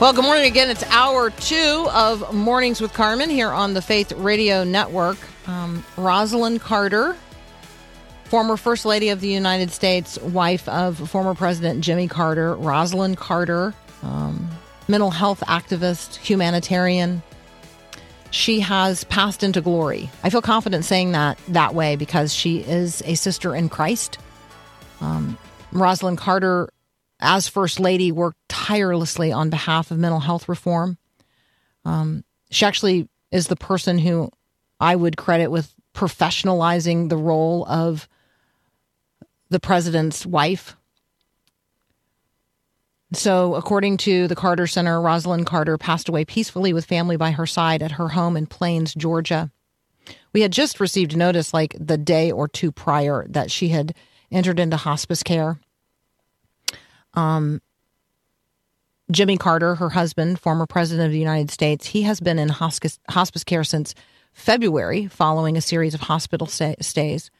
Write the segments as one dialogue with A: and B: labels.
A: Well, good morning again. It's hour two of Mornings with Carmen here on the Faith Radio Network. Um, Rosalynn Carter, former First Lady of the United States, wife of former President Jimmy Carter, Rosalynn Carter, um, mental health activist, humanitarian. She has passed into glory. I feel confident saying that that way because she is a sister in Christ. Um, Rosalynn Carter, as First Lady, worked tirelessly on behalf of mental health reform. Um, she actually is the person who I would credit with professionalizing the role of the president's wife. So, according to the Carter Center, Rosalynn Carter passed away peacefully with family by her side at her home in Plains, Georgia. We had just received notice, like the day or two prior, that she had entered into hospice care. Um, Jimmy Carter, her husband, former president of the United States, he has been in hospice, hospice care since February following a series of hospital stay, stays.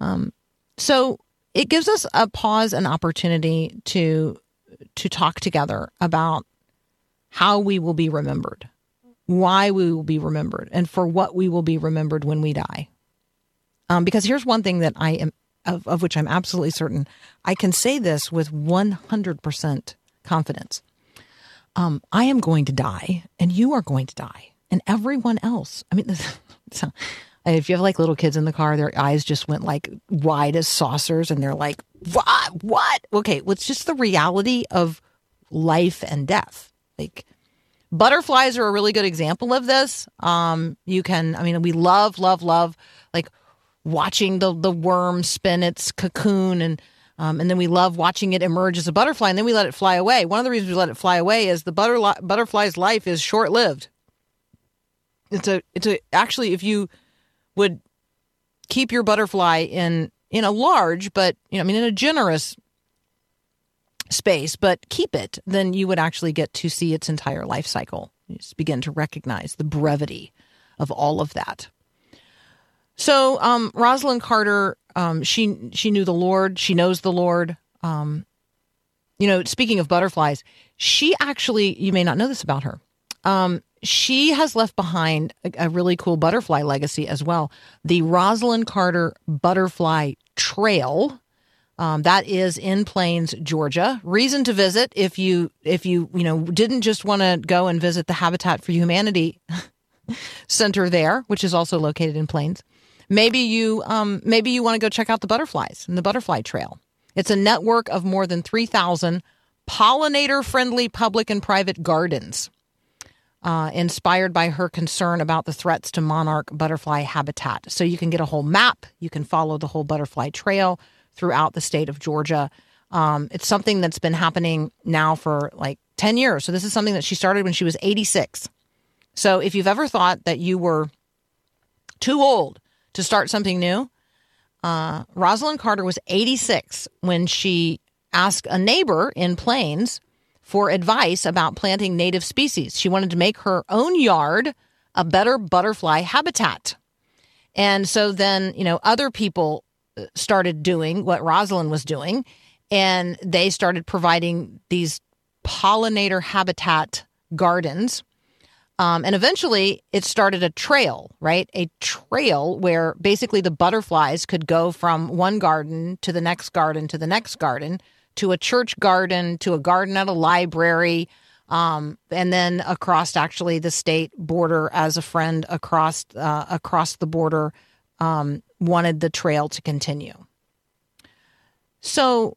A: Um, so it gives us a pause and opportunity to to talk together about how we will be remembered, why we will be remembered, and for what we will be remembered when we die. Um, because here's one thing that I am of, of which I'm absolutely certain. I can say this with 100% confidence. Um, I am going to die, and you are going to die and everyone else. I mean, so, if you have like little kids in the car, their eyes just went like wide as saucers, and they're like, "What? What?" Okay, it's just the reality of life and death. Like butterflies are a really good example of this. Um, you can, I mean, we love, love, love, like watching the the worm spin its cocoon and. Um, and then we love watching it emerge as a butterfly, and then we let it fly away. One of the reasons we let it fly away is the butter, butterfly's life is short lived it's a it's a actually if you would keep your butterfly in in a large but you know I mean in a generous space but keep it then you would actually get to see its entire life cycle you just begin to recognize the brevity of all of that so um, Rosalynn Carter um, she she knew the Lord she knows the Lord um, you know speaking of butterflies she actually you may not know this about her um, she has left behind a, a, really cool butterfly legacy as well. The Rosalynn Carter Butterfly Trail. Um, that is in Plains, Georgia. Reason to visit if you if you you know didn't just want to go and visit the Habitat for Humanity center there, which is also located in Plains. Maybe you um, maybe you want to go check out the butterflies and the Butterfly Trail. It's a network of more than three thousand pollinator friendly public and private gardens uh, inspired by her concern about the threats to monarch butterfly habitat. So you can get a whole map. You can follow the whole butterfly trail throughout the state of Georgia. Um, it's something that's been happening now for like 10 years. So this is something that she started when she was 86. So if you've ever thought that you were too old to start something new, uh, Rosalynn Carter was 86 when she asked a neighbor in Plains for advice about planting native species. She wanted to make her own yard a better butterfly habitat. And so then, you know, other people uh, started doing what Rosalynn was doing, and they started providing these pollinator habitat gardens. Um, and eventually it started a trail, right? A trail where basically the butterflies could go from one garden to the next garden to the next garden to a church garden to a garden at a library um, and then across actually the state border as a friend across uh, across the border um, wanted the trail to continue. So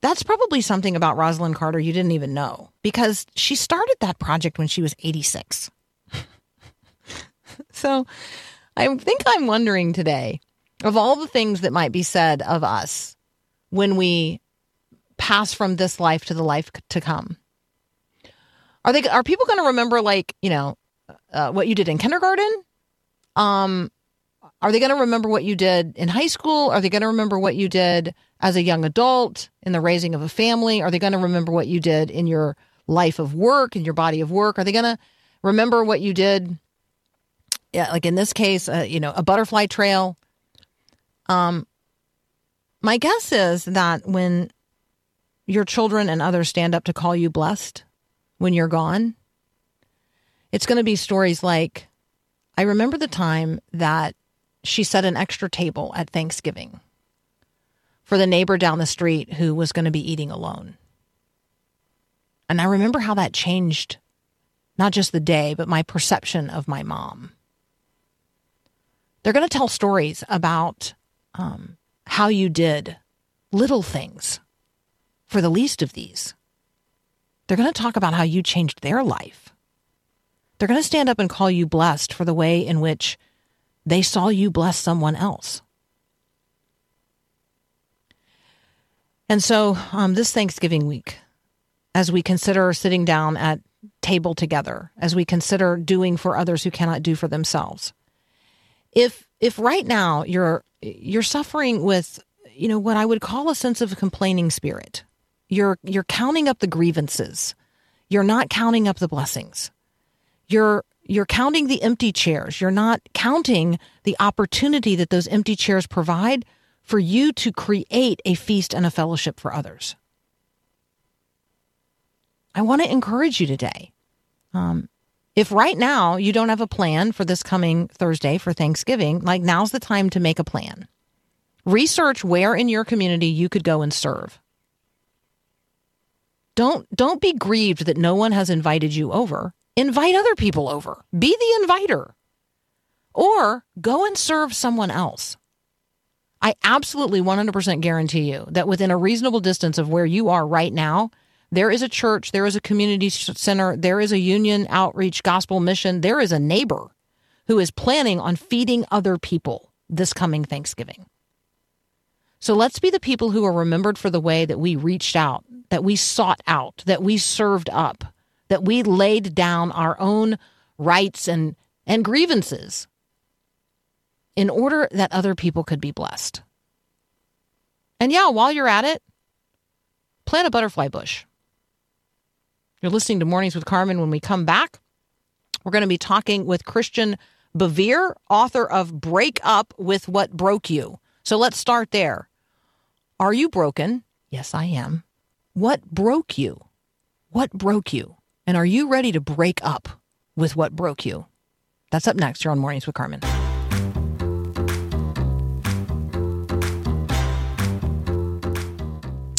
A: that's probably something about Rosalynn Carter you didn't even know because she started that project when she was 86. so I think I'm wondering today of all the things that might be said of us when we pass from this life to the life to come. Are they are people going to remember like, you know, uh, what you did in kindergarten? Um are they going to remember what you did in high school? Are they going to remember what you did as a young adult in the raising of a family? Are they going to remember what you did in your life of work, in your body of work? Are they going to remember what you did, yeah, like in this case, uh, you know, a butterfly trail? Um, my guess is that when your children and others stand up to call you blessed when you're gone, it's going to be stories like, I remember the time that she set an extra table at Thanksgiving for the neighbor down the street who was going to be eating alone. And I remember how that changed not just the day, but my perception of my mom. They're going to tell stories about um, how you did little things for the least of these. They're going to talk about how you changed their life. They're going to stand up and call you blessed for the way in which they saw you bless someone else. And so, um, this Thanksgiving week, as we consider sitting down at table together, as we consider doing for others who cannot do for themselves, if if right now you're you're suffering with you know what I would call a sense of complaining spirit, you're you're counting up the grievances, you're not counting up the blessings, you're you're counting the empty chairs. You're not counting the opportunity that those empty chairs provide for you to create a feast and a fellowship for others. I want to encourage you today. Um, if right now you don't have a plan for this coming Thursday for Thanksgiving, like now's the time to make a plan. Research where in your community you could go and serve. Don't don't be grieved that no one has invited you over. Invite other people over. Be the inviter. Or go and serve someone else. I absolutely 100% guarantee you that within a reasonable distance of where you are right now, there is a church, there is a community center, there is a union outreach gospel mission, there is a neighbor who is planning on feeding other people this coming Thanksgiving. So let's be the people who are remembered for the way that we reached out, that we sought out, that we served up, that we laid down our own rights and, and grievances in order that other people could be blessed. And yeah, while you're at it, plant a butterfly bush. You're listening to Mornings with Carmen. When we come back, we're going to be talking with Christian Bevere, author of Break Up with What Broke You. So let's start there. Are you broken? Yes, I am. What broke you? What broke you? And are you ready to break up with what broke you? That's up next You're on Mornings with Carmen.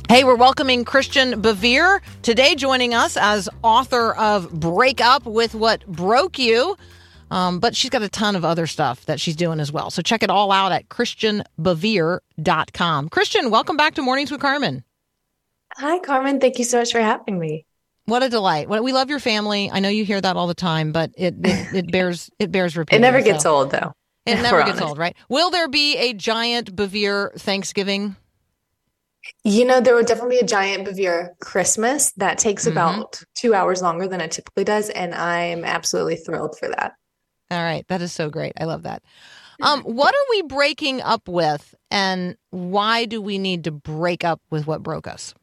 A: Hey, we're welcoming Christian Bevere today, joining us as author of Break Up with What Broke You. Um, but she's got a ton of other stuff that she's doing as well. So check it all out at ChristianBevere.com. Christian, welcome back to Mornings with Carmen.
B: Hi, Carmen. Thank you so much for having me.
A: What a delight! We love your family. I know you hear that all the time, but it it, it bears it bears repeating.
B: It never gets so. old, though.
A: It never gets honest. old, right? Will there be a giant Bevere Thanksgiving?
B: You know, there will definitely be a giant Bevere Christmas that takes mm-hmm. about two hours longer than it typically does, and I'm absolutely thrilled for that.
A: All right, that is so great. I love that. Um, what are we breaking up with, and why do we need to break up with what broke us?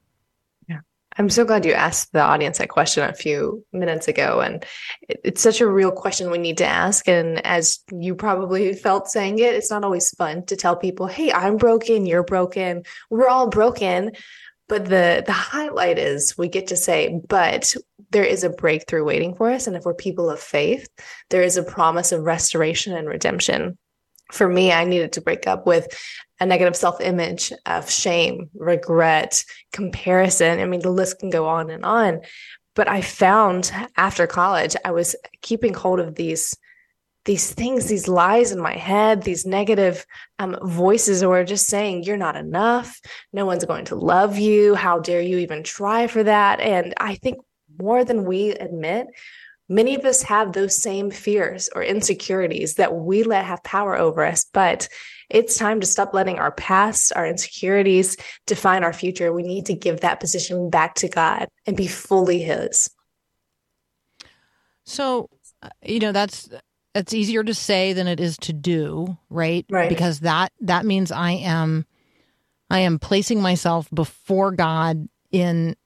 B: I'm so glad you asked the audience that question a few minutes ago. And it's such a real question we need to ask. And as you probably felt saying it, it's not always fun to tell people, hey, I'm broken, you're broken, we're all broken. But the the highlight is we get to say, but there is a breakthrough waiting for us. And if we're people of faith, there is a promise of restoration and redemption for me, I needed to break up with a negative self image of shame, regret, comparison. I mean, the list can go on and on. But I found after college, I was keeping hold of these these things, these lies in my head, these negative um, voices were just saying, You're not enough. No one's going to love you. How dare you even try for that? And I think more than we admit, many of us have those same fears or insecurities that we let have power over us. But it's time to stop letting our past, our insecurities define our future. We need to give that position back to God and be fully His.
A: So, uh, you know, that's it's easier to say than it is to do, right?
B: Right.
A: Because that that means I am I am placing myself before God in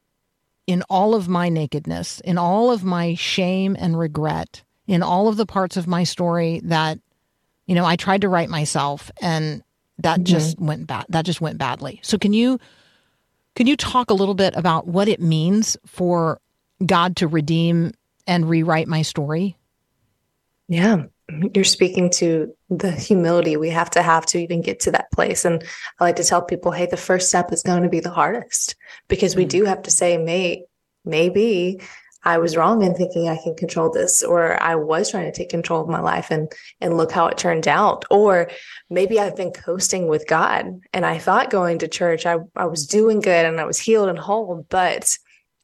A: in all of my nakedness, in all of my shame and regret, in all of the parts of my story that you know, I tried to write myself and that mm-hmm. just went bad. That just went badly. So can you can you talk a little bit about what it means for God to redeem and rewrite my story?
B: Yeah, you're speaking to the humility we have to have to even get to that place. And I like to tell people, hey, the first step is going to be the hardest because we mm. do have to say, may, maybe I was wrong in thinking I can control this, or I was trying to take control of my life and and look how it turned out. Or maybe I've been coasting with God and I thought going to church, I, I was doing good and I was healed and whole, but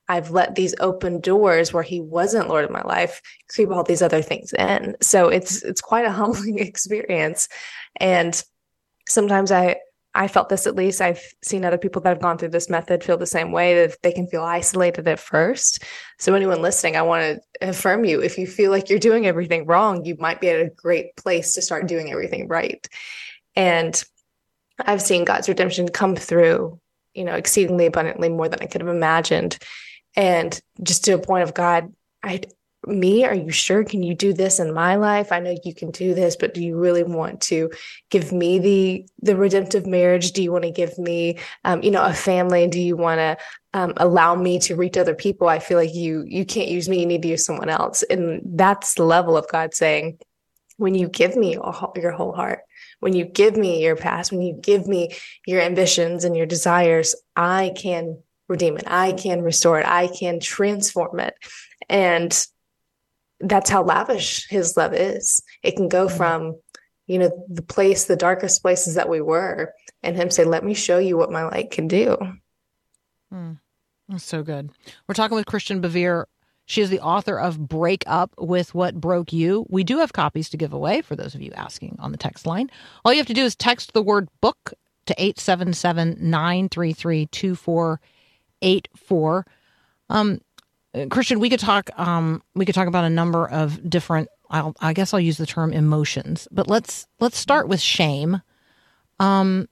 B: I've let these open doors where he wasn't Lord of my life creep all these other things in. So it's it's quite a humbling experience. And sometimes I I felt this at least. I've seen other people that have gone through this method feel the same way that they can feel isolated at first. So anyone listening, I want to affirm you. If you feel like you're doing everything wrong, you might be at a great place to start doing everything right. And I've seen God's redemption come through, you know, exceedingly abundantly more than I could have imagined and just to a point of God, I me? Are you sure? Can you do this in my life? I know you can do this but do you really want to give me the the redemptive marriage? Do you want to give me um, you know a family? Do you want to um, allow me to reach other people? I feel like you you can't use me you need to use someone else. And that's the level of god saying when you give me your whole heart when you give me your past when you give me your ambitions and your desires i can redeem it. I can restore it. I can transform it. And that's how lavish his love is. It can go mm-hmm. from, you know, the place, the darkest places that we were, and him say, Let me show you what my light can do.
A: Mm, that's so good. We're talking with Christian Bevere. She is the author of Break Up with What Broke You. We do have copies to give away for those of you asking on the text line. All you have to do is text the word book to 877 933 eight four. Um, Christian, we could talk. Um, we could talk about a number of different. I'll, I guess I'll use the term emotions, but let's let's start with shame. Um,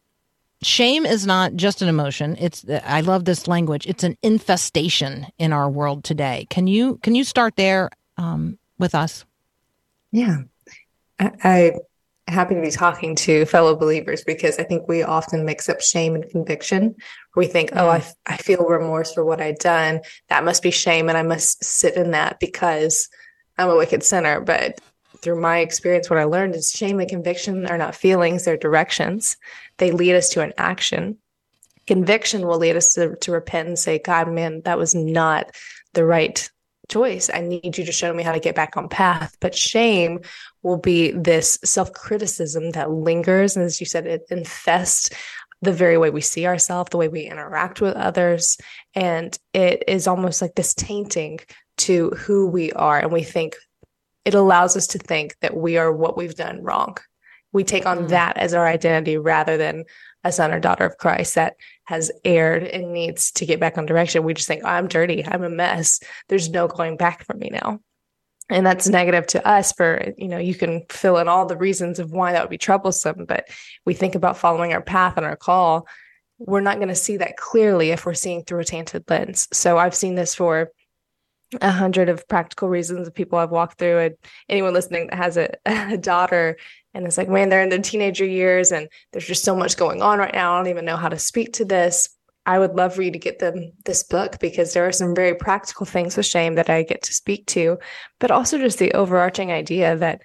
A: shame is not just an emotion. It's I love this language. It's an infestation in our world today. Can you can you start there um, with us?
B: Yeah, I, I happy to be talking to fellow believers because I think we often mix up shame and conviction. We think, oh, I, mm. I feel remorse for what I've done. That must be shame, and I must sit in that because I'm a wicked sinner. But through my experience, what I learned is shame and conviction are not feelings, they're directions. They lead us to an action. Conviction will lead us to, to repent and say, God, man, that was not the right choice. I need you to show me how to get back on path. But shame will be this self criticism that lingers. And as you said, it infests the very way we see ourselves, the way we interact with others. And it is almost like this tainting to who we are. And we think it allows us to think that we are what we've done wrong. We take on mm. that as our identity rather than a son or daughter of Christ that has erred and needs to get back on direction. We just think, oh, I'm dirty. I'm a mess. There's no going back for me now. And that's negative to us for, you know, you can fill in all the reasons of why that would be troublesome. But we think about following our path and our call. We're not going to see that clearly if we're seeing through a tainted lens. So I've seen this for a hundred of practical reasons of people I've walked through and anyone listening that has a, a daughter and it's like, man, they're in their teenager years and there's just so much going on right now. I don't even know how to speak to this. I would love for you to get them this book because there are some very practical things with shame that I get to speak to, but also just the overarching idea that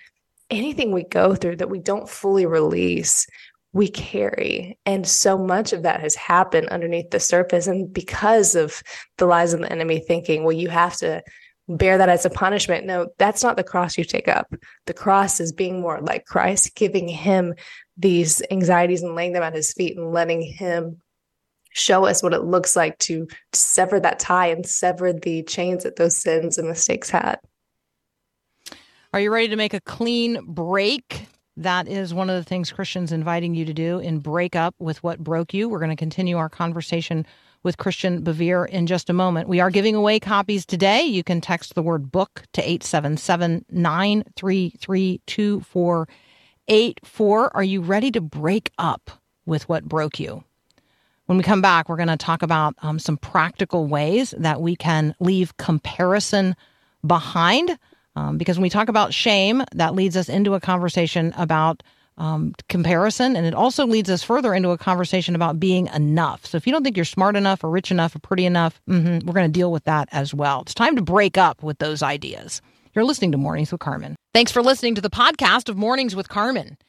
B: anything we go through that we don't fully release, we carry. And so much of that has happened underneath the surface. And because of the lies of the enemy thinking, well, you have to bear that as a punishment. No, that's not the cross you take up. The cross is being more like Christ, giving him these anxieties and laying them at his feet and letting him show us what it looks like to, sever that tie and sever the chains that those sins and mistakes had.
A: Are you ready to make a clean break? That is one of the things Christian's inviting you to do in break up with what broke you. We're going to continue our conversation with Christian Bevere in just a moment. We are giving away copies today. You can text the word book to 877 933 2484. Are you ready to break up with what broke you? When we come back, we're going to talk about um, some practical ways that we can leave comparison behind. Um, because when we talk about shame, that leads us into a conversation about um, comparison. And it also leads us further into a conversation about being enough. So if you don't think you're smart enough or rich enough or pretty enough, mm-hmm, we're going to deal with that as well. It's time to break up with those ideas. You're listening to Mornings with Carmen. Thanks for listening to the podcast of Mornings with Carmen.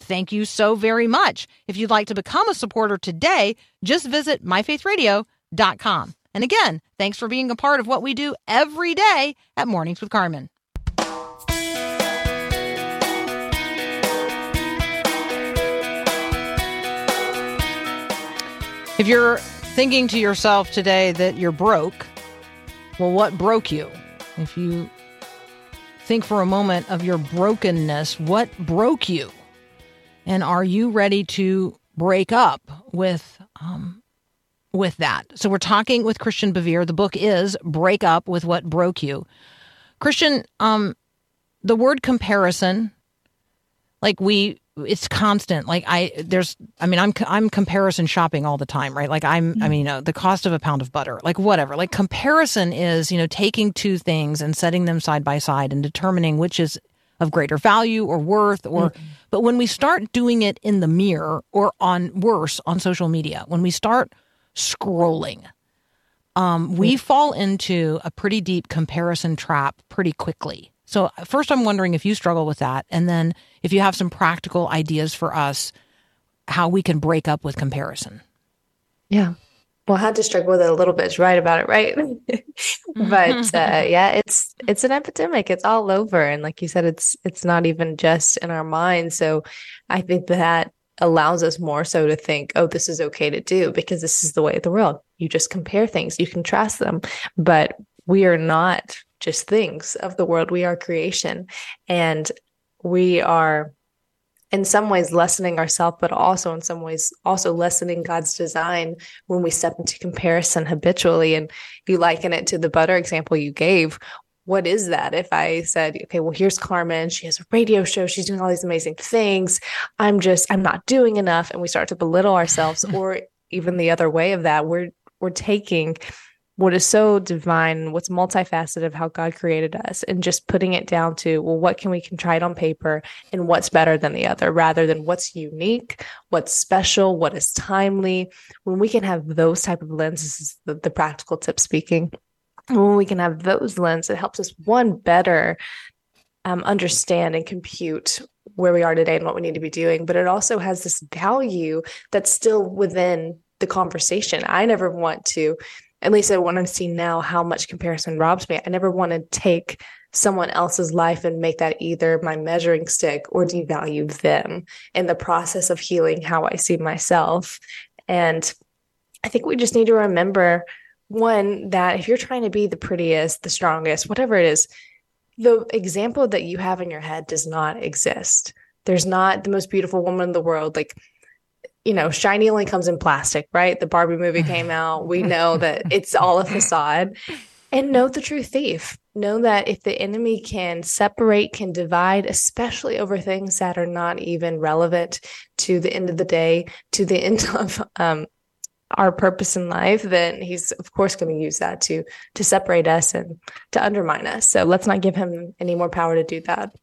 A: Thank you so very much. If you'd like to become a supporter today, just visit myfaithradio.com. And again, thanks for being a part of what we do every day at Mornings with Carmen. If you're thinking to yourself today that you're broke, well, what broke you? If you think for a moment of your brokenness, what broke you? And are you ready to break up with um, with that? So we're talking with Christian Bevere. The book is Break Up with What Broke You. Christian, um, the word comparison, like we it's constant like i there's i mean i'm i'm comparison shopping all the time right like i'm i mean you know, the cost of a pound of butter like whatever like comparison is you know taking two things and setting them side by side and determining which is of greater value or worth or mm-hmm. but when we start doing it in the mirror or on worse on social media when we start scrolling um, we fall into a pretty deep comparison trap pretty quickly. So first i'm wondering if you struggle with that and then if you have some practical ideas for us how we can break up with comparison.
B: Yeah well, had to struggle with it a little bit to write about it, right? but uh, yeah, it's it's an epidemic. It's all over, and like you said, it's it's not even just in our minds. So, I think that allows us more so to think, oh, this is okay to do because this is the way of the world. You just compare things, you contrast them, but we are not just things of the world. We are creation, and we are in some ways lessening ourselves, but also in some ways also lessening God's design when we step into comparison habitually. And you liken it to the butter example you gave. What is that? If I said, okay, well, here's Carmen, she has a radio show, she's doing all these amazing things. I'm just, I'm not doing enough. And we start to belittle ourselves, or even the other way of that, we're we're taking what is so divine, what's multifaceted of how God created us, and just putting it down to, well, what can we can try it on paper and what's better than the other, rather than what's unique, what's special, what is timely. When we can have those type of lenses, is the, the practical tip speaking. When we can have those lenses, it helps us one better um, understand and compute where we are today and what we need to be doing. But it also has this value that's still within the conversation. I never want to at least I want to see now how much comparison robs me. I never want to take someone else's life and make that either my measuring stick or devalue them in the process of healing how I see myself. And I think we just need to remember one that if you're trying to be the prettiest, the strongest, whatever it is, the example that you have in your head does not exist. There's not the most beautiful woman in the world. Like you know, shiny only comes in plastic, right? The Barbie movie came out. We know that it's all a facade. And know the true thief. Know that if the enemy can separate, can divide, especially over things that are not even relevant to the end of the day, to the end of um, our purpose in life, then he's of course going to use that to to separate us and to undermine us. So let's not give him any more power to do that.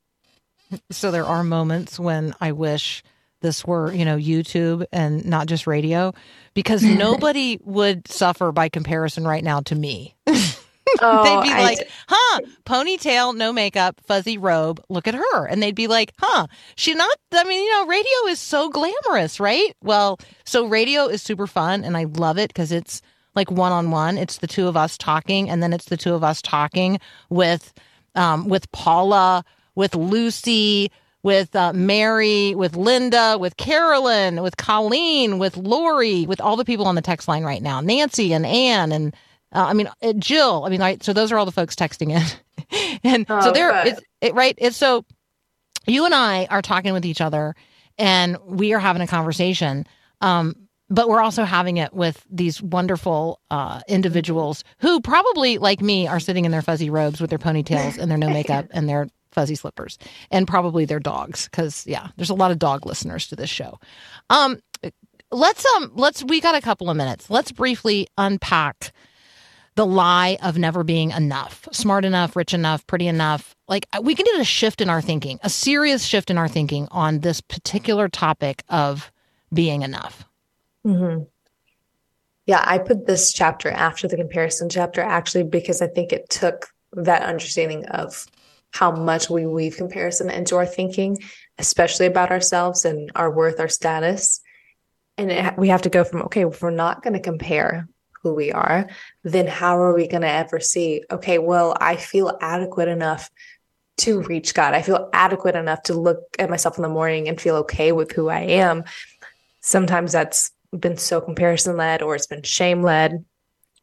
A: So there are moments when I wish this were, you know, YouTube and not just radio because nobody would suffer by comparison right now to me.
B: Oh,
A: they'd be
B: I
A: like,
B: d-
A: huh, ponytail, no makeup, fuzzy robe. Look at her. And they'd be like, huh, she not, I mean, you know, radio is so glamorous, right? Well, so radio is super fun and I love it because it's like one on one. It's the two of us talking and then it's the two of us talking with, um, with Paula, with Lucy, with uh, Mary, with Linda, with Carolyn, with Colleen, with Lori, with all the people on the text line right now, Nancy and Ann and uh, I mean, uh, Jill. I mean, right. So those are all the folks texting in, and so
B: Oh,
A: they're it's it, right. It's so you and I are talking with each other, and we are having a conversation. Um, but we're also having it with these wonderful uh, individuals who probably, like me, are sitting in their fuzzy robes with their ponytails and their no makeup and their fuzzy slippers, and probably their dogs. Because yeah, there's a lot of dog listeners to this show. Um, let's um, let's we got a couple of minutes. Let's briefly unpack the lie of never being enough, smart enough, rich enough, pretty enough. Like we can get a shift in our thinking, a serious shift in our thinking on this particular topic of being enough.
B: Mhm. Yeah, I put this chapter after the comparison chapter actually because I think it took that understanding of how much we weave comparison into our thinking, especially about ourselves and our worth, our status. And it, we have to go from, okay, if we're not going to compare who we are, then how are we going to ever see, okay, well, I feel adequate enough to reach God. I feel adequate enough to look at myself in the morning and feel okay with who I am. Sometimes that's been so comparison led or it's been shame led.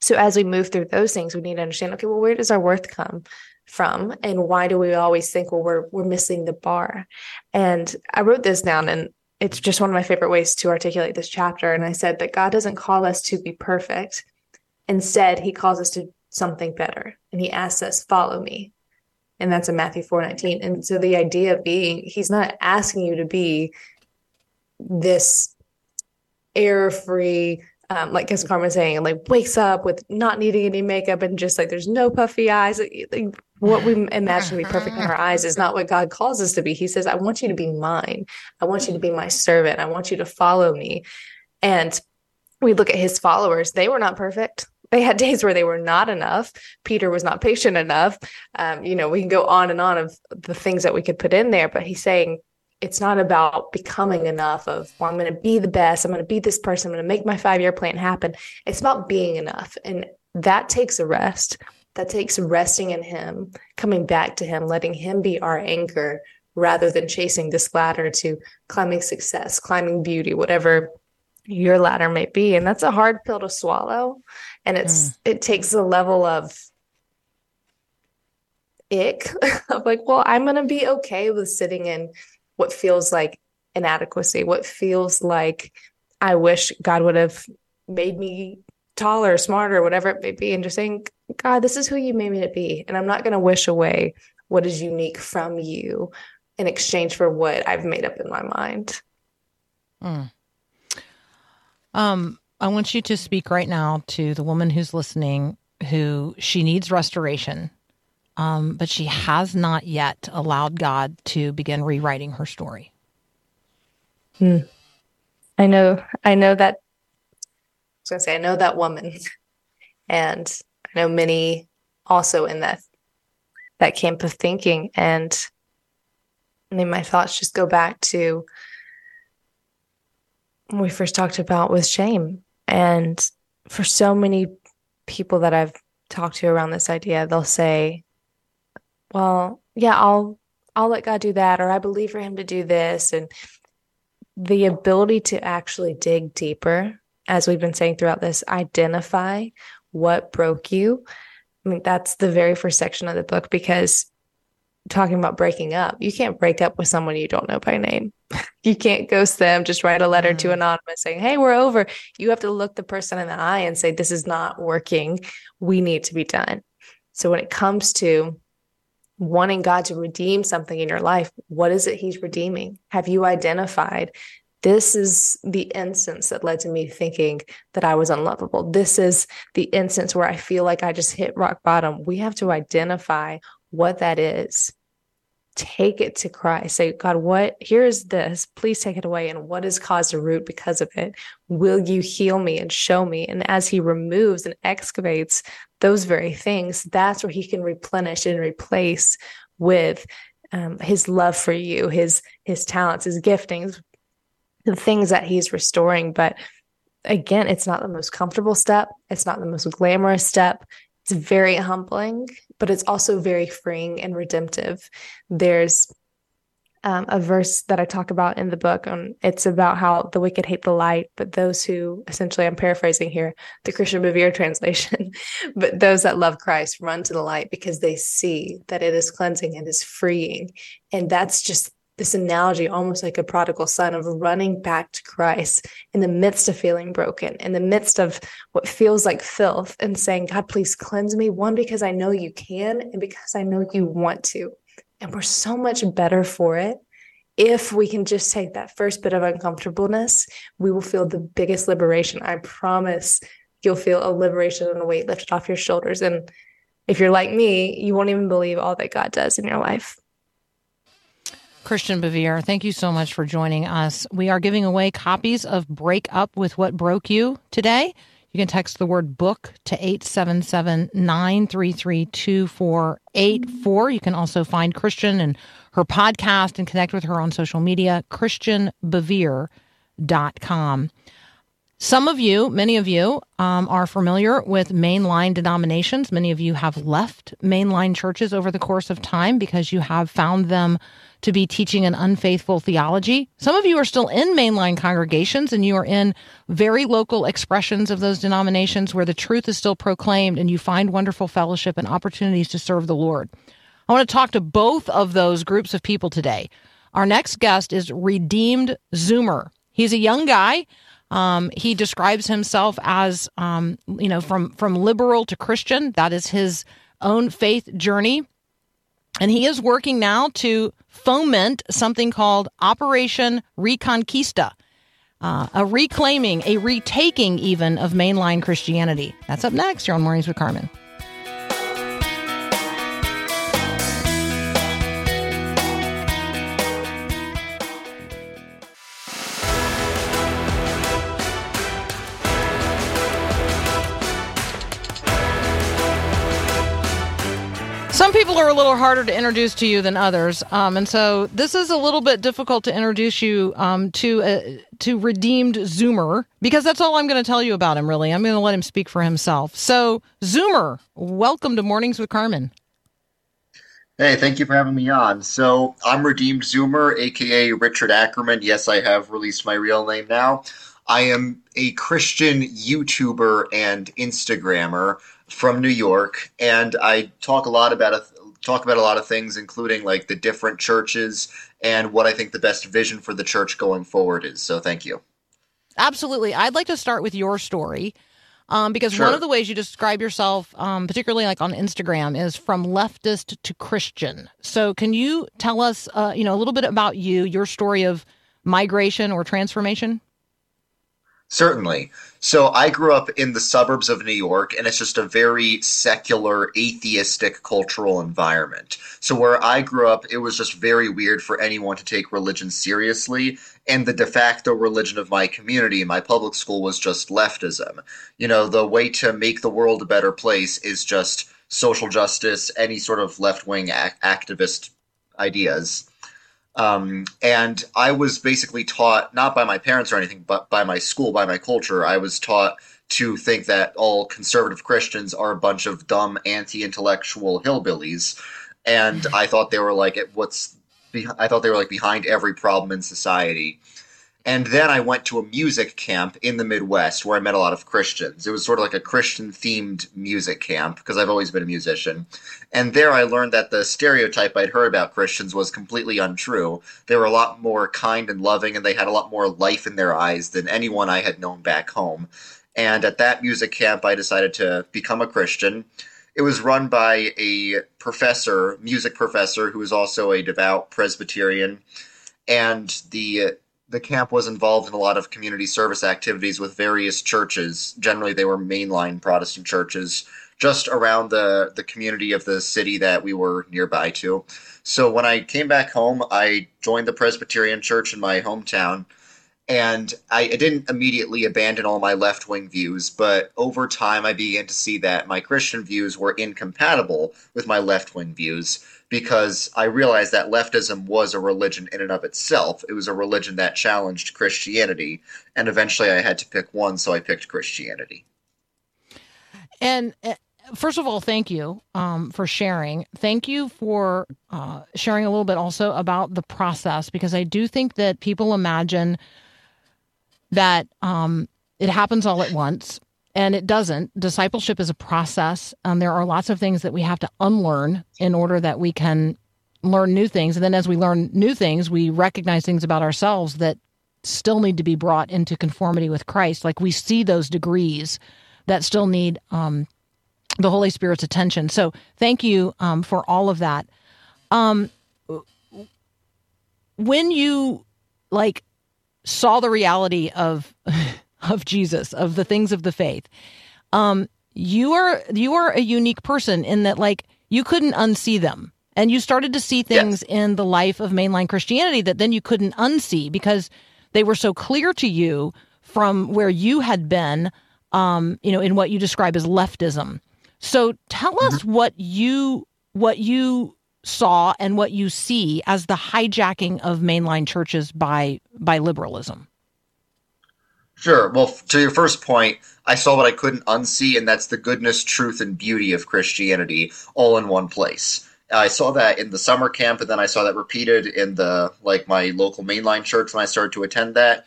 B: So as we move through those things, we need to understand, okay, well, where does our worth come from? And why do we always think, well, we're we're missing the bar? And I wrote this down and it's just one of my favorite ways to articulate this chapter. And I said that God doesn't call us to be perfect. Instead, he calls us to something better. And he asks us, follow me. And that's in Matthew 4 19. And so the idea of being, he's not asking you to be this error free, um, like as was saying, like wakes up with not needing any makeup and just like there's no puffy eyes. Like, what we imagine to be perfect in our eyes is not what God calls us to be. He says, I want you to be mine. I want you to be my servant. I want you to follow me. And we look at his followers, they were not perfect. They had days where they were not enough. Peter was not patient enough. Um, you know, we can go on and on of the things that we could put in there, but he's saying, it's not about becoming enough of well i'm going to be the best i'm going to be this person i'm going to make my five year plan happen it's about being enough and that takes a rest that takes resting in him coming back to him letting him be our anchor rather than chasing this ladder to climbing success climbing beauty whatever your ladder may be. And that's a hard pill to swallow. And it's hmm. it takes a level of ick of like well i'm going to be okay with sitting in what feels like inadequacy, what feels like I wish God would have made me taller, smarter, whatever it may be, and just saying, God, this is who you made me to be. And I'm not going to wish away what is unique from you in exchange for what I've made up in my mind.
A: Um, I want you to speak right now to the woman who's listening who she needs restoration, um, but she has not yet allowed God to begin rewriting her story.
B: I know, I know that. I was gonna say, I know that woman, and I know many also in that that camp of thinking, and I mean, my thoughts just go back to when we first talked about with shame, and for so many people that I've talked to around this idea, they'll say, "Well, yeah, I'll I'll let God do that," or "I believe for Him to do this," and the ability to actually dig deeper, as we've been saying throughout this, identify what broke you. I mean, that's the very first section of the book because talking about breaking up, you can't break up with someone you don't know by name. you can't ghost them, just write a letter to mm-hmm. anonymous saying, Hey, we're over. You have to look the person in the eye and say, This is not working. We need to be done. So when it comes to wanting God to redeem something in your life, what is it He's redeeming? Have you identified this is the instance that led to me thinking that I was unlovable? This is the instance where I feel like I just hit rock bottom. We have to identify what that is take it to Christ. Say, God, what, here's this. Please take it away. And what has caused a root because of it? Will you heal me and show me? And as he removes and excavates those very things, that's where he can replenish and replace with um, his love for you, his his talents, his giftings, the things that he's restoring. But again, it's not the most comfortable step. It's not the most glamorous step. It's very humbling, but it's also very freeing and redemptive. There's um, a verse that I talk about in the book. and it's about how the wicked hate the light, but those who essentially, I'm paraphrasing here, the Christian Bevere translation, but those that love Christ run to the light because they see that it is cleansing and is freeing. And that's just this analogy, almost like a prodigal son, of running back to Christ in the midst of feeling broken, in the midst of what feels like filth, and saying, God, please cleanse me. One, because I know you can, and because I know you want to. And we're so much better for it. If we can just take that first bit of uncomfortableness, we will feel the biggest liberation. I promise you'll feel a liberation and a weight lifted off your shoulders. And if you're like me, you won't even believe all that God does in your life.
A: Christian Bevere, thank you so much for joining us. We are giving away copies of Break Up with What Broke You today. You can text the word book to 877 933 2484. You can also find Christian and her podcast and connect with her on social media, christianbevere.com. Some of you, many of you, um, are familiar with mainline denominations. Many of you have left mainline churches over the course of time because you have found them to be teaching an unfaithful theology. Some of you are still in mainline congregations and you are in very local expressions of those denominations where the truth is still proclaimed and you find wonderful fellowship and opportunities to serve the Lord. I want to talk to both of those groups of people today. Our next guest is Redeemed Zoomer. He's a young guy um, he describes himself as, um, you know, from from liberal to Christian. That is his own faith journey, and he is working now to foment something called Operation Reconquista, uh, a reclaiming, a retaking even of mainline Christianity. That's up next You're on Mornings with Carmen. People are a little harder to introduce to you than others, um, and so this is a little bit difficult to introduce you um, to uh, to redeemed Zoomer because that's all I'm going to tell you about him. Really, I'm going to let him speak for himself. So, Zoomer, welcome to Mornings with Carmen.
C: Hey, thank you for having me on. So, I'm Redeemed Zoomer, aka Richard Ackerman. Yes, I have released my real name now. I am a Christian YouTuber and Instagrammer from New York, and I talk a lot about a, talk about a lot of things, including like the different churches and what I think the best vision for the church going forward is. So, thank you.
A: Absolutely, I'd like to start with your story. Um, because
C: Sure.
A: one of the ways you describe yourself, um, particularly like on Instagram, is from leftist to Christian. So, can you tell us, uh, you know, a little bit about you, your story of migration or transformation?
C: Certainly. So I grew up in the suburbs of New York, and it's just a very secular, atheistic cultural environment. So where I grew up, it was just very weird for anyone to take religion seriously. And the de facto religion of my community, my public school, was just leftism. You know, the way to make the world a better place is just social justice, any sort of left wing ac- activist ideas. Um, and I was basically taught, not by my parents or anything, but by my school, by my culture, I was taught to think that all conservative Christians are a bunch of dumb, anti intellectual hillbillies. And I thought they were like, what's, I thought they were like behind every problem in society. And then I went to a music camp in the Midwest where I met a lot of Christians. It was sort of like a Christian themed music camp because I've always been a musician. And there I learned that the stereotype I'd heard about Christians was completely untrue. They were a lot more kind and loving and they had a lot more life in their eyes than anyone I had known back home. And at that music camp, I decided to become a Christian. It was run by a professor, music professor, who was also a devout Presbyterian. And the the camp was involved in a lot of community service activities with various churches. Generally, they were mainline Protestant churches just around the the community of the city that we were nearby to. So when I came back home, I joined the Presbyterian Church in my hometown. And I, I didn't immediately abandon all my left wing views, but over time I began to see that my Christian views were incompatible with my left wing views because I realized that leftism was a religion in and of itself. It was a religion that challenged Christianity. And eventually I had to pick one, so I picked Christianity.
A: And uh, first of all, thank you um, for sharing. Thank you for uh, sharing a little bit also about the process because I do think that people imagine that um, it happens all at once. And it doesn't. Discipleship is a process. Um, there are lots of things that we have to unlearn in order that we can learn new things. And then as we learn new things, we recognize things about ourselves that still need to be brought into conformity with Christ. Like we see those degrees that still need um, the Holy Spirit's attention. So thank you um, for all of that. Um, when you like saw the reality of of Jesus, of the things of the faith, um, you are you are a unique person in that like you couldn't unsee them. And you started to see things
C: Yes.
A: in the life of mainline Christianity that then you couldn't unsee because they were so clear to you from where you had been, um, you know, in what you describe as leftism. So tell us what you what you saw and what you see as the hijacking of mainline churches by by liberalism.
C: Sure. Well, to your first point, I saw what I couldn't unsee, and that's the goodness, truth, and beauty of Christianity all in one place. I saw that in the summer camp, and then I saw that repeated in the like my local mainline church when I started to attend that.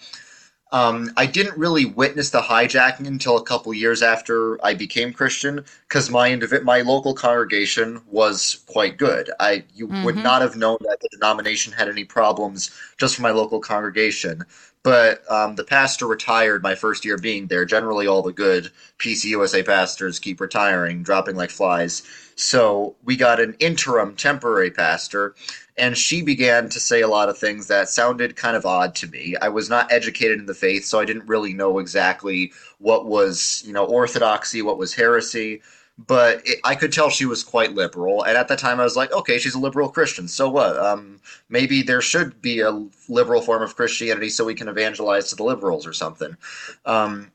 C: Um, I didn't really witness the hijacking until a couple years after I became Christian, because my indivi- my local congregation was quite good. I you would
A: Mhm.
C: not have known that the denomination had any problems just from my local congregation. But um, the pastor retired my first year being there. Generally, all the good PCUSA pastors keep retiring, dropping like flies. So we got an interim temporary pastor, and she began to say a lot of things that sounded kind of odd to me. I was not educated in the faith, so I didn't really know exactly what was, you know, orthodoxy, what was heresy. But it, I could tell she was quite liberal, and at that time I was like, okay, she's a liberal Christian. So what? Um, maybe there should be a liberal form of Christianity so we can evangelize to the liberals or something. Um,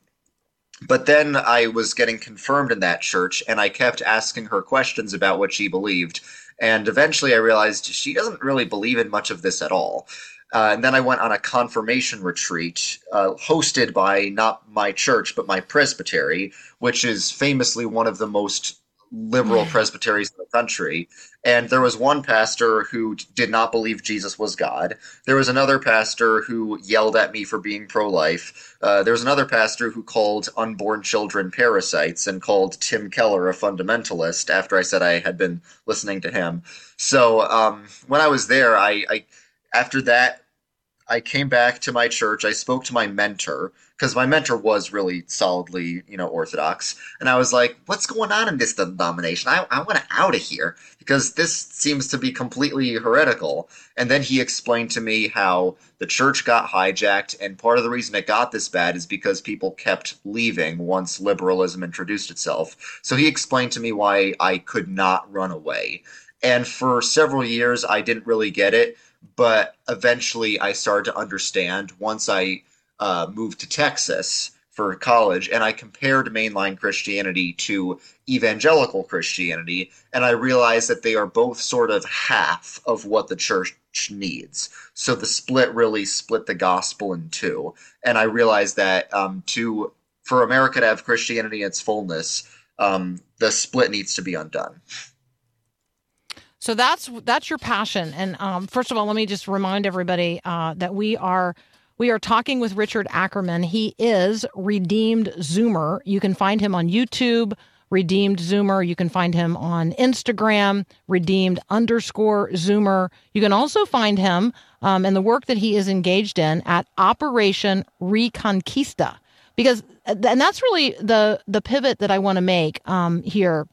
C: but then I was getting confirmed in that church, and I kept asking her questions about what she believed. And eventually I realized she doesn't really believe in much of this at all. Uh, and then I went on a confirmation retreat uh, hosted by not my church, but my presbytery, which is famously one of the most liberal presbyteries in the country. And there was one pastor who did not believe Jesus was God. There was another pastor who yelled at me for being pro life. Uh, there was another pastor who called unborn children parasites and called Tim Keller a fundamentalist after I said I had been listening to him. So um, when I was there, I, I after that I came back to my church. I spoke to my mentor because my mentor was really solidly, you know, orthodox, and I was like, "What's going on in this denomination? I, I want to out of here because this seems to be completely heretical." And then he explained to me how the church got hijacked, and part of the reason it got this bad is because people kept leaving once liberalism introduced itself. So he explained to me why I could not run away. And for several years, I didn't really get it but eventually I started to understand once I uh, moved to Texas for college and I compared mainline Christianity to evangelical Christianity, and I realized that they are both sort of half of what the church needs. So the split really split the gospel in two, and I realized that um, to for America to have Christianity in its fullness, um, the split needs to be undone.
A: So that's that's your passion. And um, first of all, let me just remind everybody uh, that we are we are talking with Richard Ackerman. He is Redeemed Zoomer. You can find him on YouTube, Redeemed Zoomer. You can find him on Instagram, Redeemed underscore Zoomer. You can also find him um, and the work that he is engaged in at Operation Reconquista. Because and that's really the the pivot that I want to make um, here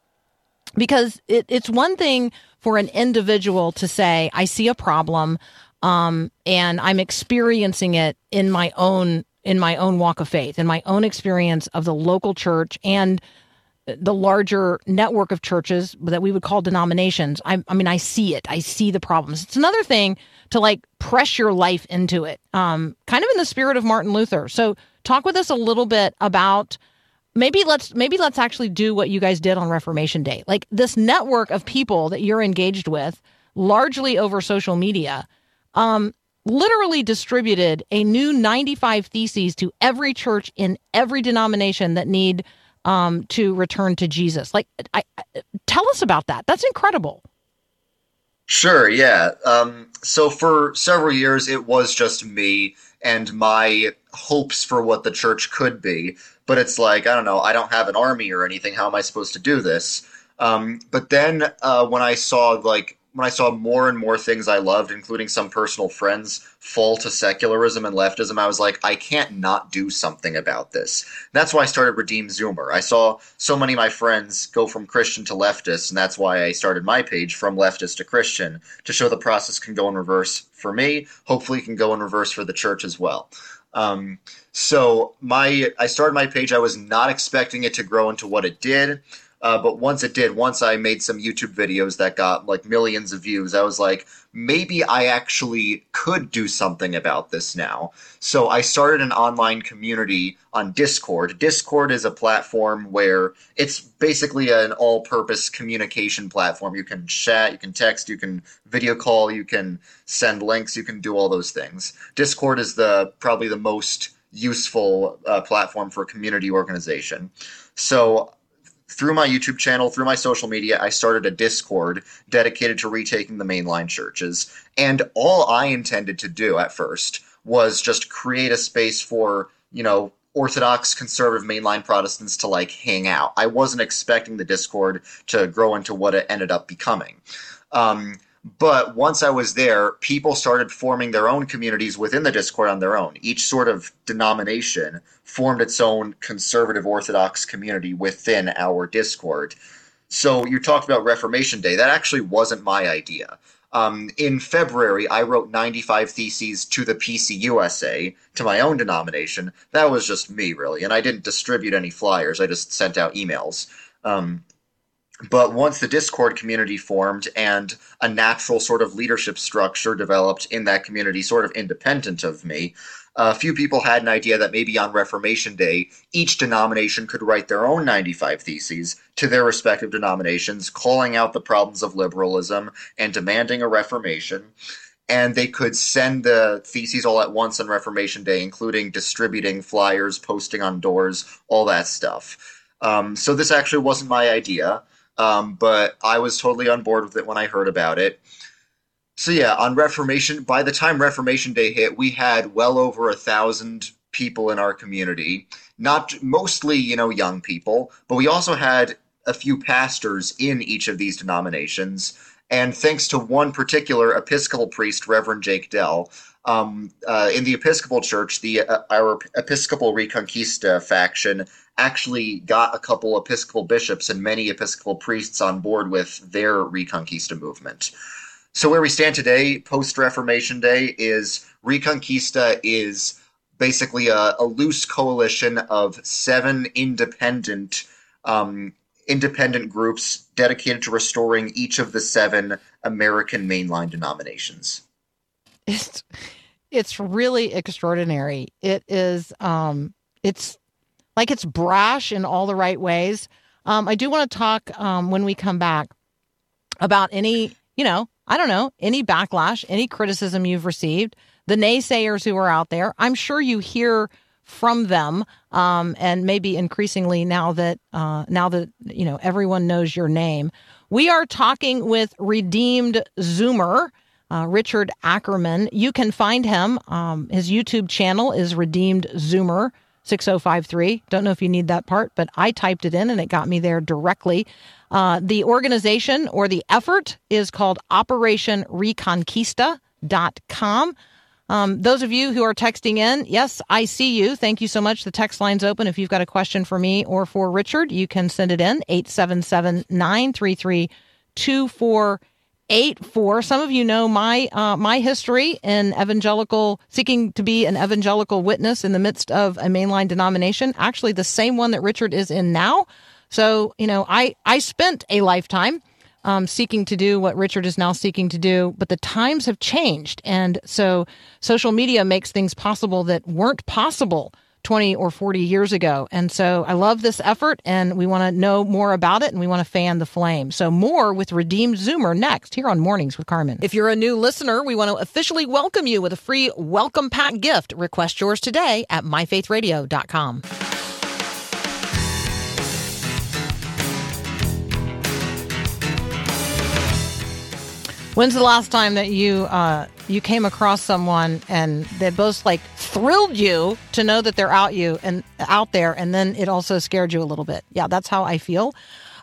A: because it, it's one thing for an individual to say i see a problem um, and i'm experiencing it in my own in my own walk of faith in my own experience of the local church and the larger network of churches that we would call denominations. I, I mean, I see it. I see the problems. It's another thing to like press your life into it, um, kind of in the spirit of Martin Luther. So, talk with us a little bit about maybe let's maybe let's actually do what you guys did on Reformation Day, like this network of people that you're engaged with, largely over social media. Um, literally distributed a new 95 theses to every church in every denomination that need um, to return to Jesus. Like, I, I, tell us about that. That's incredible.
C: Sure, yeah. Um, so for several years, it was just me and my hopes for what the church could be. But it's like, I don't know, I don't have an army or anything. How am I supposed to do this? Um, but then uh, when I saw like when I saw more and more things I loved, including some personal friends, fall to secularism and leftism, I was like, I can't not do something about this. That's why I started Redeem Zoomer. I saw so many of my friends go from Christian to leftist, and that's why I started my page from leftist to Christian to show the process can go in reverse for me. Hopefully, it can go in reverse for the church as well. Um, so my I started my page. I was not expecting it to grow into what it did. Uh, but once it did, once I made some YouTube videos that got like millions of views, I was like, maybe I actually could do something about this now. So I started an online community on Discord. Discord is a platform where it's basically an all purpose communication platform. You can chat, you can text, you can video call, you can send links, you can do all those things. Discord is the probably the most useful uh, platform for community organization. So through my YouTube channel, through my social media, I started a Discord dedicated to retaking the mainline churches. And all I intended to do at first was just create a space for, you know, Orthodox conservative mainline Protestants to like hang out. I wasn't expecting the Discord to grow into what it ended up becoming. Um, but once I was there, people started forming their own communities within the Discord on their own. Each sort of denomination formed its own conservative Orthodox community within our Discord. So you talked about Reformation Day. That actually wasn't my idea. Um, in February, I wrote 95 theses to the PCUSA, to my own denomination. That was just me, really, and I didn't distribute any flyers. I just sent out emails. Um, but once the Discord community formed and a natural sort of leadership structure developed in that community, sort of independent of me, a few people had an idea that maybe on Reformation Day, each denomination could write their own 95 theses to their respective denominations, calling out the problems of liberalism and demanding a reformation. And they could send the theses all at once on Reformation Day, including distributing flyers, posting on doors, all that stuff. Um, so this actually wasn't my idea. Um, but I was totally on board with it when I heard about it. So yeah, on Reformation, by the time Reformation Day hit, we had well over a thousand people in our community. Not mostly, you know, young people, but we also had a few pastors in each of these denominations. And thanks to one particular Episcopal priest, Reverend Jake Dell, um, uh, in the Episcopal Church, the uh, our Episcopal Reconquista faction actually got a couple Episcopal bishops and many Episcopal priests on board with their Reconquista movement. So where we stand today, post Reformation Day, is Reconquista is basically a, a loose coalition of seven independent um, independent groups dedicated to restoring each of the seven American mainline denominations.
A: It's it's really extraordinary. It is um it's like it's brash in all the right ways. Um, I do want to talk um, when we come back about any, you know, I don't know, any backlash, any criticism you've received, the naysayers who are out there. I'm sure you hear from them, um, and maybe increasingly now that uh, now that you know everyone knows your name. We are talking with redeemed Zoomer. Uh, Richard Ackerman. You can find him. Um, his YouTube channel is Redeemed Zoomer. 6053. Don't know if you need that part, but I typed it in and it got me there directly. Uh, the organization or the effort is called Operation Reconquista.com. Um, those of you who are texting in, yes, I see you. Thank you so much. The text line's open. If you've got a question for me or for Richard, you can send it in 877 933 eight four. Some of you know my uh, my history in evangelical seeking to be an evangelical witness in the midst of a mainline denomination. Actually, the same one that Richard is in now. So, you know, I, I spent a lifetime um, seeking to do what Richard is now seeking to do, but the times have changed. And so social media makes things possible that weren't possible 20 or 40 years ago. And so I love this effort and we want to know more about it and we want to fan the flame. So more with Redeemed Zoomer next here on Mornings with Carmen. If you're a new listener, we want to officially welcome you with a free welcome pack gift. Request yours today at myfaithradio.com. When's the last time that you uh, you came across someone and they both like thrilled you to know that they're out you and out there, and then it also scared you a little bit? Yeah, that's how I feel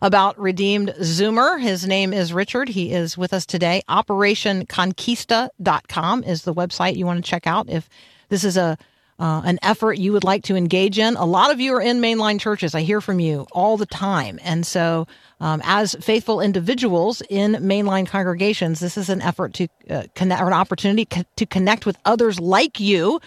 A: about Redeemed Zoomer. His name is Richard. He is with us today. OperationConquista.com is the website you want to check out if this is a uh, an effort you would like to engage in. A lot of you are in mainline churches. I hear from you all the time. And so, um, as faithful individuals in mainline congregations, this is an effort to uh, connect or an opportunity co- to connect with others like you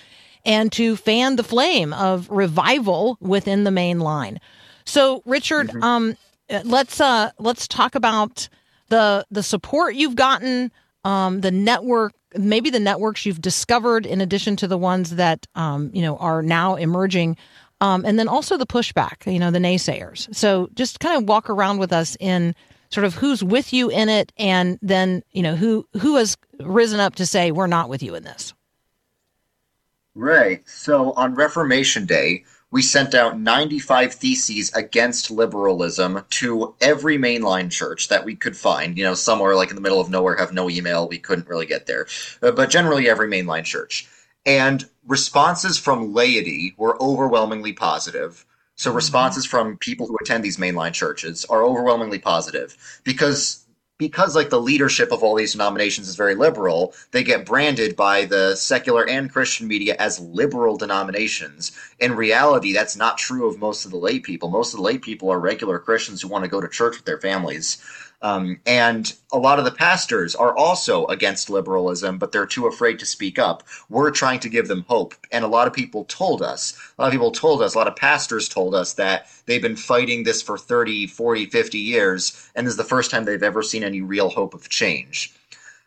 A: and to fan the flame of revival within the main line. So, Richard, um, uh, let's uh, let's talk about the the support you've gotten, um, the network, maybe the networks you've discovered in addition to the ones that um, you know are now emerging, um, and then also the pushback, you know, the naysayers. So, just kind of walk around with us in sort of who's with you in it, and then you know who who has risen up to say we're not with you in this.
C: Right. So on Reformation Day, we sent out 95 theses against liberalism to every mainline church that we could find. You know, somewhere like in the middle of nowhere have no email. We couldn't really get there. Uh, but generally, every mainline church. And responses from laity were overwhelmingly positive. So responses from people who attend these mainline churches are overwhelmingly positive because because like the leadership of all these denominations is very liberal, they get branded by the secular and Christian media as liberal denominations. In reality, that's not true of most of the lay people. Most of the lay people are regular Christians who want to go to church with their families. Um, and a lot of the pastors are also against liberalism, but they're too afraid to speak up. We're trying to give them hope. And a lot of people told us, a lot of people told us, a lot of pastors told us that they've been fighting this for 30, 40, 50 years, and this is the first time they've ever seen any real hope of change.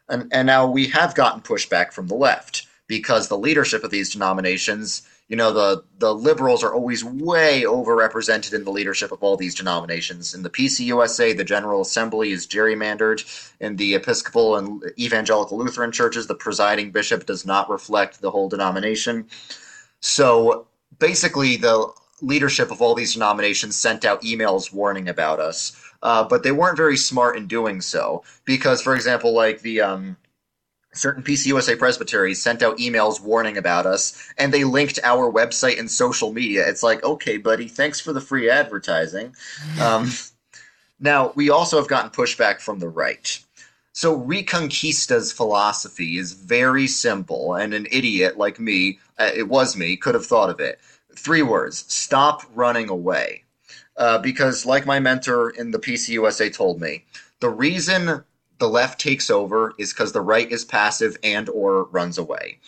C: And, and now we have gotten pushback from the left because the leadership of these denominations you know the the liberals are always way overrepresented in the leadership of all these denominations. In the PCUSA, the General Assembly is gerrymandered. In the Episcopal and Evangelical Lutheran churches, the presiding bishop does not reflect the whole denomination. So basically, the leadership of all these denominations sent out emails warning about us, uh, but they weren't very smart in doing so because, for example, like the um, certain PCUSA presbyteries sent out emails warning about us, and they linked our website and social media. It's like, okay, buddy, thanks for the free advertising. Um, now, we also have gotten pushback from the right. So, Reconquista's philosophy is very simple, and an idiot like me, uh, it was me, could have thought of it. Three words stop running away. Uh, because, like my mentor in the PCUSA told me, the reason the left takes over is because the right is passive and or runs away.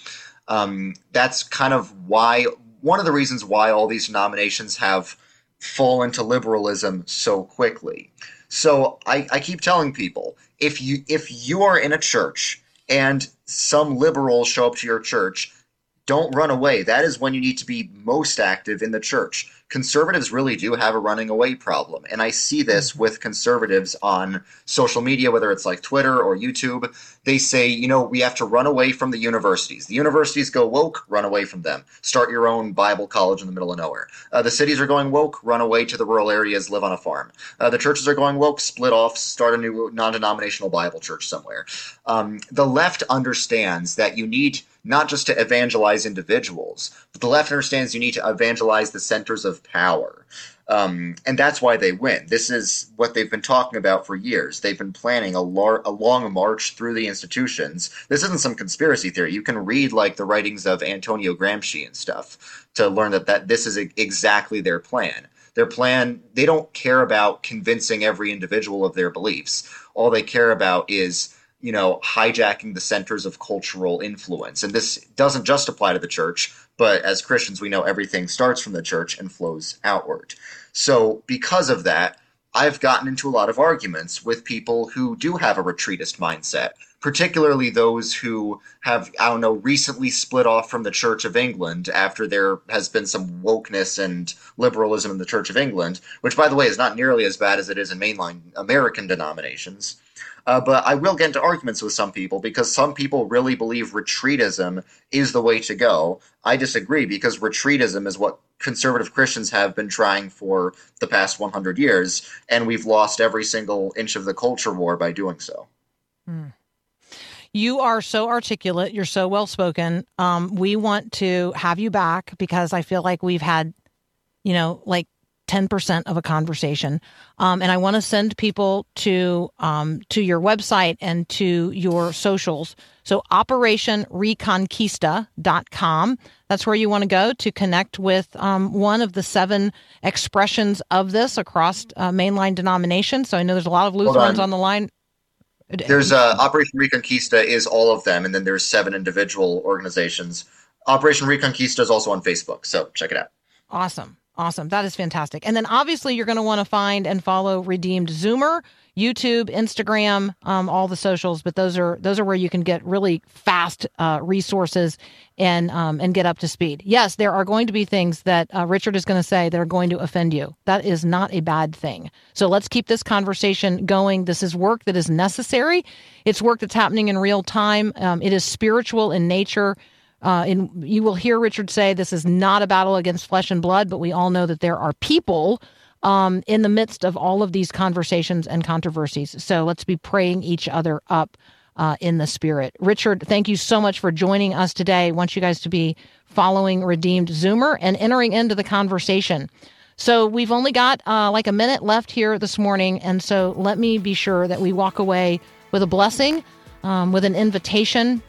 C: Um, that's kind of why one of the reasons why all these denominations have fallen to liberalism so quickly. So I, I keep telling people if you if you are in a church and some liberals show up to your church, don't run away. That is when you need to be most active in the church conservatives really do have a running away problem. And I see this with conservatives on social media, whether it's like Twitter or YouTube. They say, you know, we have to run away from the universities. The universities go woke, run away from them. Start your own Bible college in the middle of nowhere. Uh, the cities are going woke, run away to the rural areas, live on a farm. Uh, the churches are going woke, split off, start a new non denominational Bible church somewhere. Um, the left understands that you need not just to evangelize individuals, but the left understands you need to evangelize the centers of power. Um, and that's why they win. This is what they've been talking about for years. They've been planning a, lar- a long march through the institutions. This isn't some conspiracy theory. You can read like the writings of Antonio Gramsci and stuff to learn that, that this is exactly their plan. Their plan, they don't care about convincing every individual of their beliefs. All they care about is you know, hijacking the centers of cultural influence. And this doesn't just apply to the church, but as Christians, we know everything starts from the church and flows outward. So, because of that, I've gotten into a lot of arguments with people who do have a retreatist mindset, particularly those who have, I don't know, recently split off from the Church of England after there has been some wokeness and liberalism in the Church of England, which, by the way, is not nearly as bad as it is in mainline American denominations. Uh, but I will get into arguments with some people because some people really believe retreatism is the way to go. I disagree because retreatism is what conservative Christians have been trying for the past 100 years, and we've lost every single inch of the culture war by doing so.
A: You are so articulate. You're so well spoken. Um, we want to have you back because I feel like we've had, you know, like 10% of a conversation. Um, and I want to send people to um, to your website and to your socials. So operationreconquista.com. That's where you want to go to connect with um, one of the seven expressions of this across uh, mainline denominations. So I know there's a lot of Lutherans
C: on.
A: on the line.
C: There's uh, Operation Reconquista is all of them, and then there's seven individual organizations. Operation Reconquista is also on Facebook, so check it out.
A: Awesome. Awesome. That is fantastic. And then obviously you're going to want to find and follow Redeemed Zoomer, YouTube, Instagram, um, all the socials. But those are those are where you can get really fast uh, resources and um, and get up to speed. Yes, there are going to be things that uh, Richard is going to say that are going to offend you. That is not a bad thing. So let's keep this conversation going. This is work that is necessary. It's work that's happening in real time. Um, it is spiritual in nature. Uh, and you will hear Richard say this is not a battle against flesh and blood, but we all know that there are people um, in the midst of all of these conversations and controversies. So let's be praying each other up uh, in the spirit. Richard, thank you so much for joining us today. I want you guys to be following Redeemed Zoomer and entering into the conversation. So we've only got uh, like a minute left here this morning. And so let me be sure that we walk away with a blessing, um, with an invitation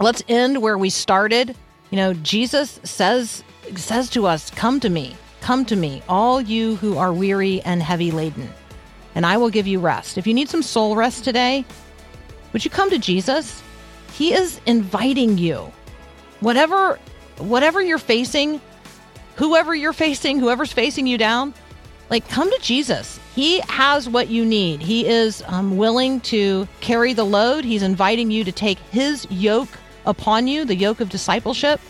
A: let's end where we started. You know, Jesus says says to us, "Come to me, come to me, all you who are weary and heavy laden, and I will give you rest." If you need some soul rest today, would you come to Jesus? He is inviting you. Whatever whatever you're facing, whoever you're facing, whoever's facing you down, like come to Jesus. He has what you need. He is um, willing to carry the load. He's inviting you to take his yoke upon you, the yoke of discipleship,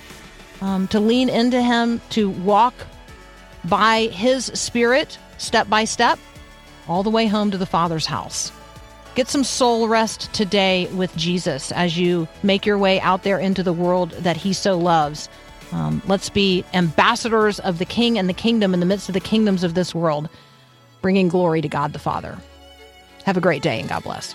A: um, to lean into Him, to walk by His Spirit step by step, all the way home to the Father's house. Get some soul rest today with Jesus as you make your way out there into the world that He so loves. Um, let's be ambassadors of the King and the kingdom in the midst of the kingdoms of this world, bringing glory to God the Father. Have a great day and God bless.